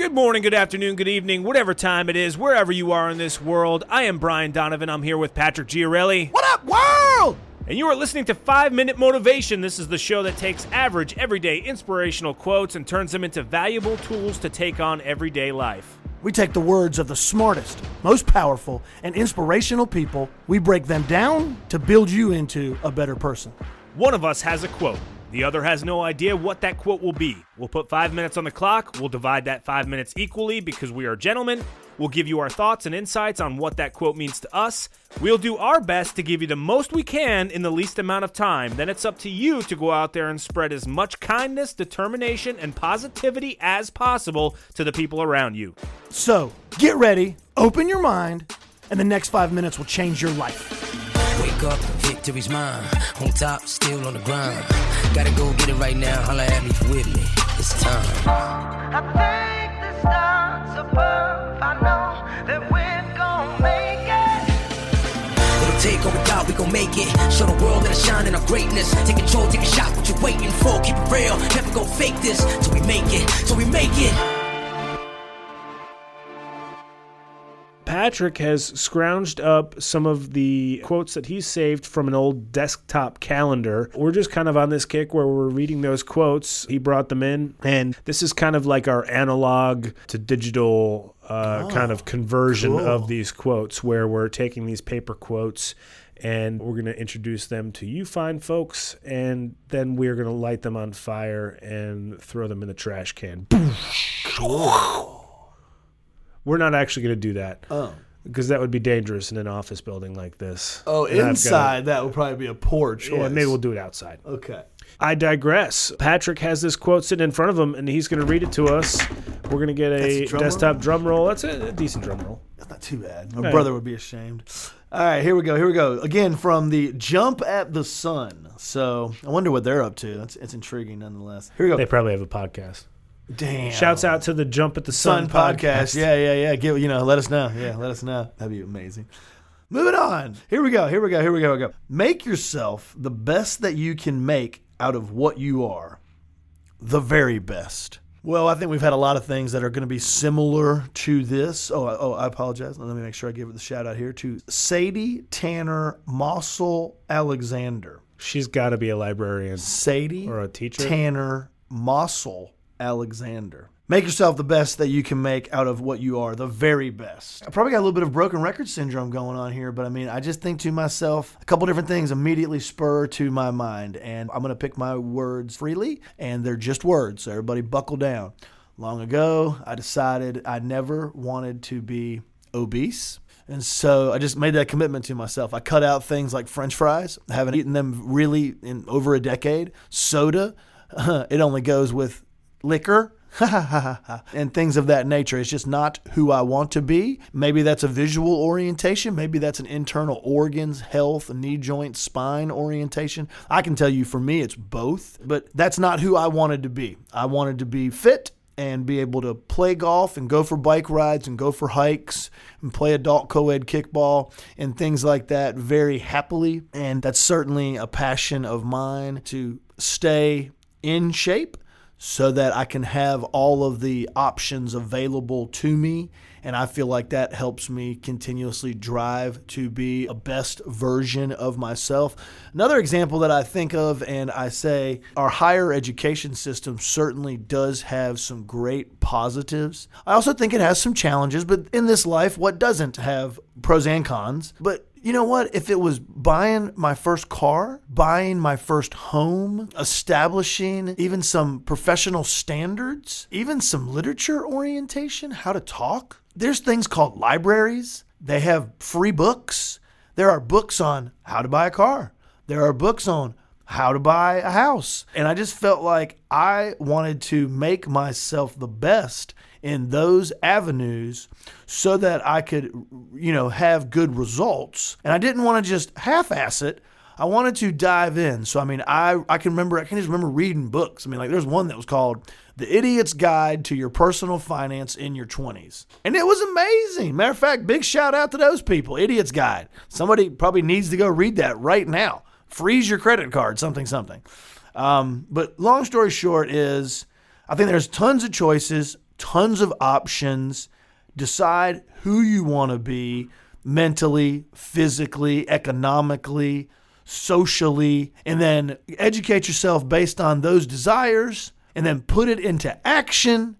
Good morning, good afternoon, good evening, whatever time it is, wherever you are in this world. I am Brian Donovan. I'm here with Patrick Giorelli. What up, world? And you are listening to 5 Minute Motivation. This is the show that takes average, everyday, inspirational quotes and turns them into valuable tools to take on everyday life. We take the words of the smartest, most powerful, and inspirational people, we break them down to build you into a better person. One of us has a quote. The other has no idea what that quote will be. We'll put five minutes on the clock. We'll divide that five minutes equally because we are gentlemen. We'll give you our thoughts and insights on what that quote means to us. We'll do our best to give you the most we can in the least amount of time. Then it's up to you to go out there and spread as much kindness, determination, and positivity as possible to the people around you. So get ready, open your mind, and the next five minutes will change your life. Wake up, victory's mine. On top, still on the grind. Gotta go get it right now. Holla at me with me. It's time. I think the stars above. I know that we're gonna make it. It'll take all we got, we gon' make it. Show the world that I shine in our greatness. Take control, take a shot, what you waiting for? Keep it real, never go fake this. Till we make it, till we make it. Patrick has scrounged up some of the quotes that he saved from an old desktop calendar. We're just kind of on this kick where we're reading those quotes. He brought them in, and this is kind of like our analog to digital uh, kind of conversion cool. of these quotes, where we're taking these paper quotes and we're going to introduce them to you fine folks, and then we're going to light them on fire and throw them in the trash can. We're not actually going to do that. Oh. Because that would be dangerous in an office building like this. Oh, And I've gotta- inside, that would probably be a poor choice. yeah, maybe we'll do it outside. Okay. I digress. Patrick has this quote sitting in front of him, and he's going to read it to us. We're going to get a a drum desktop roll? drum roll. That's a, a decent drum roll. That's not too bad. My brother would be ashamed. All right, here we go. Here we go. Again, from the Jump at the Sun. So I wonder what they're up to. That's it's intriguing nonetheless. Here we go. They probably have a podcast. Damn. Shouts out to the Jump at the Sun, Sun podcast. Yeah, yeah, yeah. Give you know, let us know. Yeah, let us know. That'd be amazing. Moving on. Here we go. Here we go. Here we go. Here we go. Make yourself the best that you can make out of what you are. The very best. Well, I think we've had a lot of things that are going to be similar to this. Oh, oh, I apologize. Let me make sure I give it the shout out here to Sadie Tanner Mossell Alexander. She's got to be a librarian. Sadie Or a teacher? Tanner Mossell Alexander. Make yourself the best that you can make out of what you are, the very best. I probably got a little bit of broken record syndrome going on here, but I mean, I just think to myself, a couple different things immediately spur to my mind, and I'm going to pick my words freely, and they're just words, so everybody buckle down. Long ago, I decided I never wanted to be obese. And so I just made that commitment to myself. I cut out things like French fries. I haven't eaten them really in over a decade. Soda, it only goes with liquor. and things of that nature. It's just not who I want to be. Maybe that's a visual orientation. Maybe that's an internal organs, health, knee joint, spine orientation. I can tell you for me, it's both, but that's not who I wanted to be. I wanted to be fit and be able to play golf and go for bike rides and go for hikes and play adult co-ed kickball and things like that very happily and that's certainly a passion of mine to stay in shape so that I can have all of the options available to me. And I feel like that helps me continuously drive to be a best version of myself. Another example that I think of and I say our higher education system certainly does have some great positives. I also think it has some challenges, but in this life, what doesn't have pros and cons? But you know what? If it was buying my first car, buying my first home, establishing even some professional standards, even some literature orientation, how to talk, there's things called libraries. They have free books. There are books on how to buy a car. There are books on how to buy a house. And I just felt like I wanted to make myself the best in those avenues so that I could, you know, have good results. And I didn't want to just half ass it. I wanted to dive in. So I mean, I I can remember I can just remember reading books. I mean, like there's one that was called The Idiot's Guide to Your Personal Finance in Your 20s. And it was amazing. Matter of fact, big shout out to those people. Idiot's Guide. Somebody probably needs to go read that right now. Freeze your credit card, something something. Um, but long story short is I think there's tons of choices, tons of options, decide who you want to be mentally, physically, economically, socially, and then educate yourself based on those desires and then put it into action.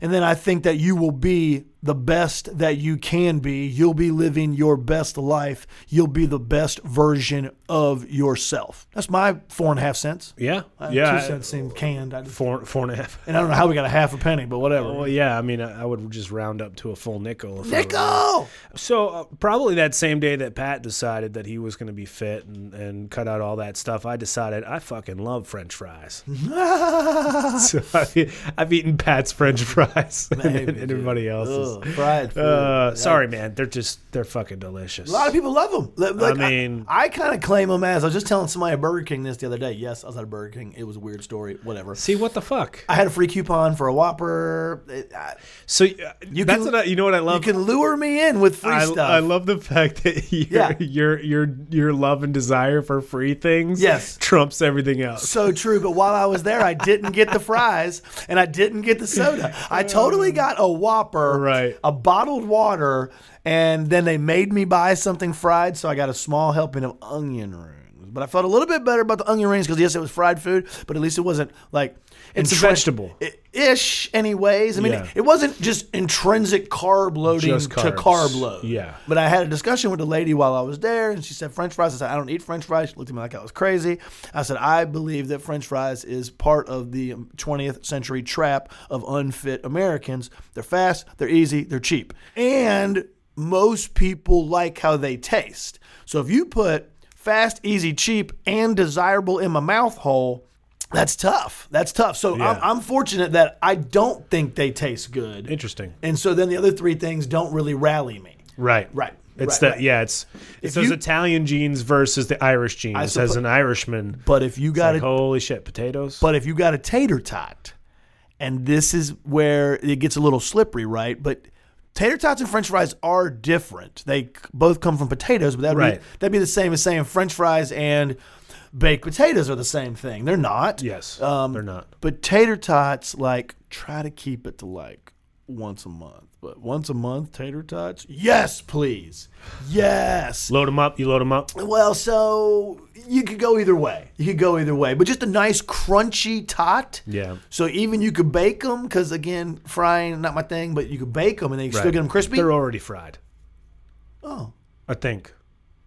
And then I think that you will be the best that you can be. You'll be living your best life. You'll be the best version of yourself. That's my four and a half cents. Yeah, Uh, yeah. Two cents seemed canned. I just, Four, four and a half. and I don't know how we got a half a penny, but whatever. Well, yeah. I mean, I, I would just round up to a full nickel. if Nickel! So uh, probably that same day that Pat decided that he was going to be fit and, and cut out all that stuff, I decided I fucking love French fries. so I've, I've eaten Pat's French fries and, Maybe, and everybody else's. Ugh, fried food. Uh, sorry, man. They're just they're fucking delicious. A lot of people love them. Like, I mean- I, kind of claim them as I was just telling somebody at Burger King this the other day. Yes, I was at a Burger King. It was a weird story. Whatever. See what the fuck? I had a free coupon for a Whopper. It- I- So uh, You that's can- what I, you know what I love. you can lure me in with free I, stuff. I love the fact that your, Yeah. your your your love and desire for free things Yes. trumps everything else. so true. But while I was there, I didn't get the fries and I didn't get the soda. I totally got a Whopper, Right. A bottled water, and then they made me buy something fried. So I got a small helping of onion rings. But I felt a little bit better about the onion rings because yes, it was fried food, but at least it wasn't like It's a vegetable ish. anyways. I mean, Yeah. it wasn't just intrinsic carb loading to carb load. Yeah. But I had a discussion with a lady while I was there, and she said French fries. I said I don't eat French fries. She looked at me like I was crazy. I said I believe that French fries is part of the um, 20th century trap of unfit Americans. They're fast, they're easy, they're cheap, and most people like how they taste. So if you put fast, easy, cheap, and desirable in my mouth hole. That's tough. That's tough. So Yeah. I'm, I'm fortunate that I don't think they taste good. Interesting. And so then the other three things don't really rally me. Right. Right. It's right, that right. yeah, it's it's If those you- Italian genes versus the Irish genes. As an Irishman, But if you got like, a, holy shit, potatoes. but if you got a tater tot, and this is where it gets a little slippery, right? But tater tots and French fries are different. They both come from potatoes, but that'd Right. be that'd be the same as saying French fries and baked potatoes are the same thing. They're not. yes, Um, they're not. But tater tots, like, try to keep it to like once a month. But once a month, tater tots? Yes, please. Yes. Load them up. You load them up. Well, so you could go either way. You could go either way, but just a nice crunchy tot. Yeah. So even you could bake them, because again, frying not my thing, but you could bake them and they still get them crispy. They're already fried. oh, I think.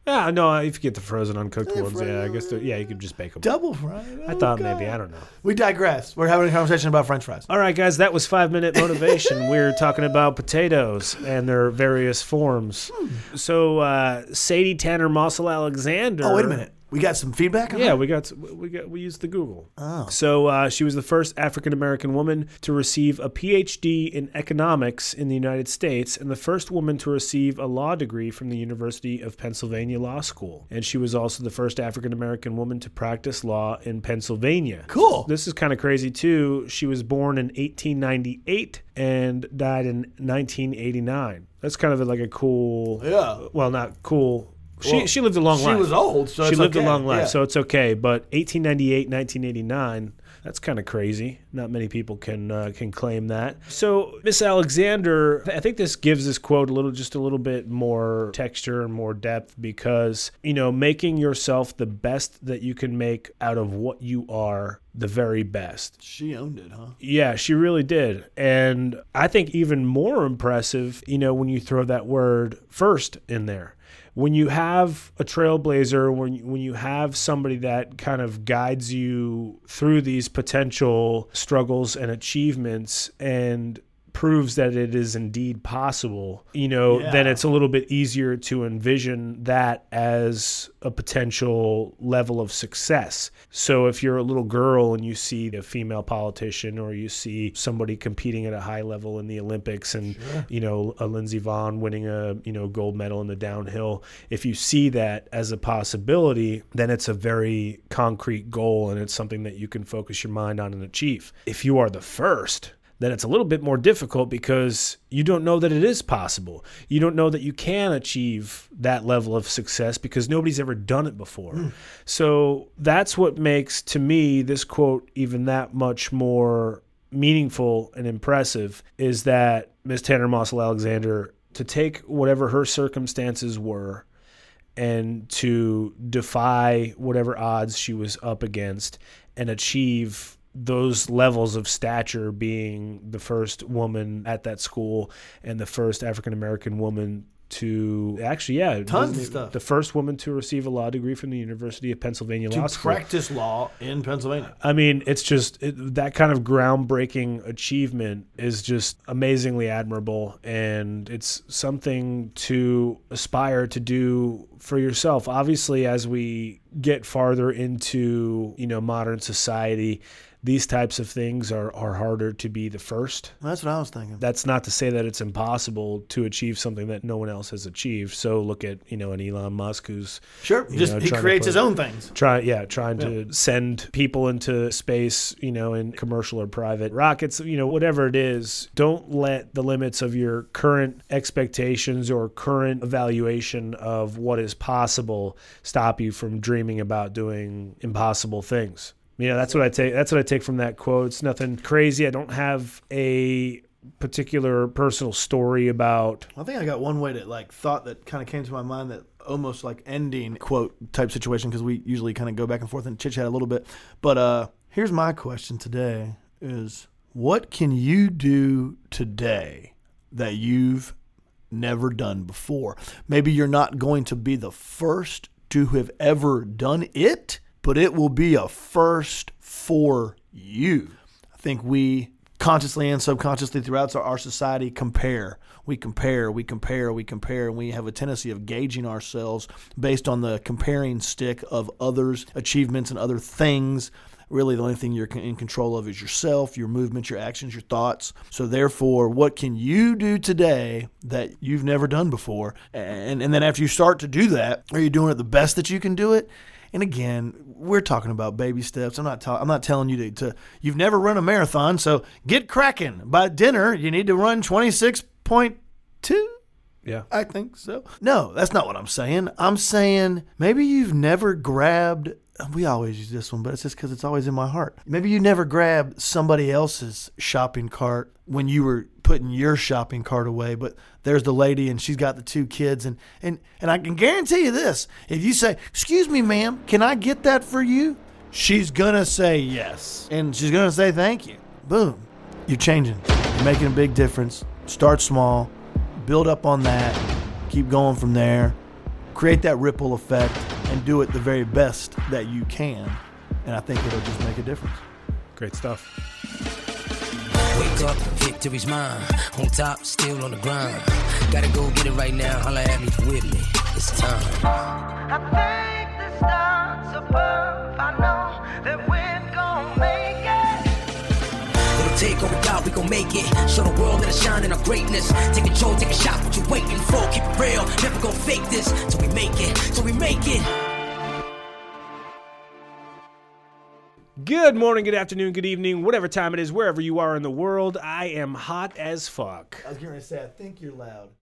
Yeah, no. If you get the frozen uncooked ones, yeah, I guess they're, yeah, you could just bake them. double fried. I thought maybe I don't know. We digress. We're having a conversation about French fries. All right, guys, that was five minute motivation. we are talking about potatoes and their various forms. So, uh, Sadie Tanner Mossell Alexander. Oh, wait a minute. We got some feedback. On Yeah, that? we got we got we used the Google. Oh. So uh, she was the first African American woman to receive a PhD in economics in the United States, and the first woman to receive a law degree from the University of Pennsylvania Law School. And she was also the first African American woman to practice law in Pennsylvania. Cool. This is kind of crazy too. She was born in 1898 and died in 1989. That's kind of like a cool. Yeah. Well, not cool. She, Well, she lived a long she life. She was old, so she lived okay. a long life, Yeah. so it's okay. But 1898, 1989, that's kind of crazy. Not many people can uh, can claim that. So Miss Alexander, I think this gives this quote a little, just a little bit more texture and more depth because you know, making yourself the best that you can make out of what you are, the very best. She owned it, huh? Yeah, she really did. And I think even more impressive, you know, when you throw that word first in there. When you have a trailblazer, when you, when you have somebody that kind of guides you through these potential struggles and achievements and proves that it is indeed possible, you know, then it's a little bit easier to envision that as a potential level of success. So if you're a little girl and you see a female politician or you see somebody competing at a high level in the Olympics and you know a Lindsey Vonn winning a you know gold medal in the downhill, if you see that as a possibility, then it's a very concrete goal and it's something that you can focus your mind on and achieve. If you are the first, then it's a little bit more difficult because you don't know that it is possible. You don't know that you can achieve that level of success because nobody's ever done it before. Hmm. So that's what makes, to me, this quote even that much more meaningful and impressive is that Miss Tanner Mossell Alexander to take whatever her circumstances were and to defy whatever odds she was up against and achieve those levels of stature being the first woman at that school and the first African American woman to actually yeah Tons of stuff. the first woman to receive a law degree from the University of Pennsylvania Law to School. practice law in Pennsylvania. I mean, it's just it, that kind of groundbreaking achievement is just amazingly admirable, and it's something to aspire to do for yourself. Obviously, as we get farther into you know modern society, these types of things are are harder to be the first. That's what I was thinking. That's not to say that it's impossible to achieve something that no one else has achieved. So look at you know an Elon Musk who's Sure, just know, he creates put- his own things. try yeah trying to send people into space you know in commercial or private rockets you know whatever it is don't let the limits of your current expectations or current evaluation of what is possible stop you from dreaming about doing impossible things you know that's what i take that's what i take from that quote it's nothing crazy i don't have a particular personal story about I think I got one way to like thought that kind of came to my mind that almost like ending quote type situation because we usually kind of go back and forth and chit chat a little bit. But uh here's my question today is what can you do today that you've never done before? Maybe you're not going to be the first to have ever done it, but it will be a first for you. I think we consciously and subconsciously throughout our, society compare. We compare, we compare, we compare, and we have a tendency of gauging ourselves based on the comparing stick of others' achievements and other things. Really, the only thing you're in control of is yourself, your movements, your actions, your thoughts. So, therefore, what can you do today that you've never done before? And, and then after you start to do that, are you doing it the best that you can do it? And again, we're talking about baby steps. I'm not. Ta- I'm not telling you to, to. You've never run a marathon, so get cracking. By dinner, you need to run 26.2. yeah I think so. No, that's not what I'm saying. I'm saying maybe you've never grabbed. We always use this one, but it's just because it's always in my heart. Maybe you never grabbed somebody else's shopping cart when you were putting your shopping cart away, but there's the lady and she's got the two kids and and and I can guarantee you this: if you say, "Excuse me, ma'am, can I get that for you?" She's gonna say yes, and she's gonna say thank you. Boom, you're changing. You're making a big difference. Start small build up on that, keep going from there, create that ripple effect, and do it the very best that you can. And I think it'll just make a difference. great stuff Wake up, victory's mine. On top, still on the grind. Gotta go get it right now. Holla at me with me. It's time. It. It'll take over God, we gon' make it. Show the world that I shine in our greatness. Take control, take a shot. What you waiting for? Keep it real. Never gon' fake this till we make it. Till we make it. Good morning, good afternoon, good evening, whatever time it is, wherever you are in the world. I am hot as fuck. I was going to say, I think you're loud.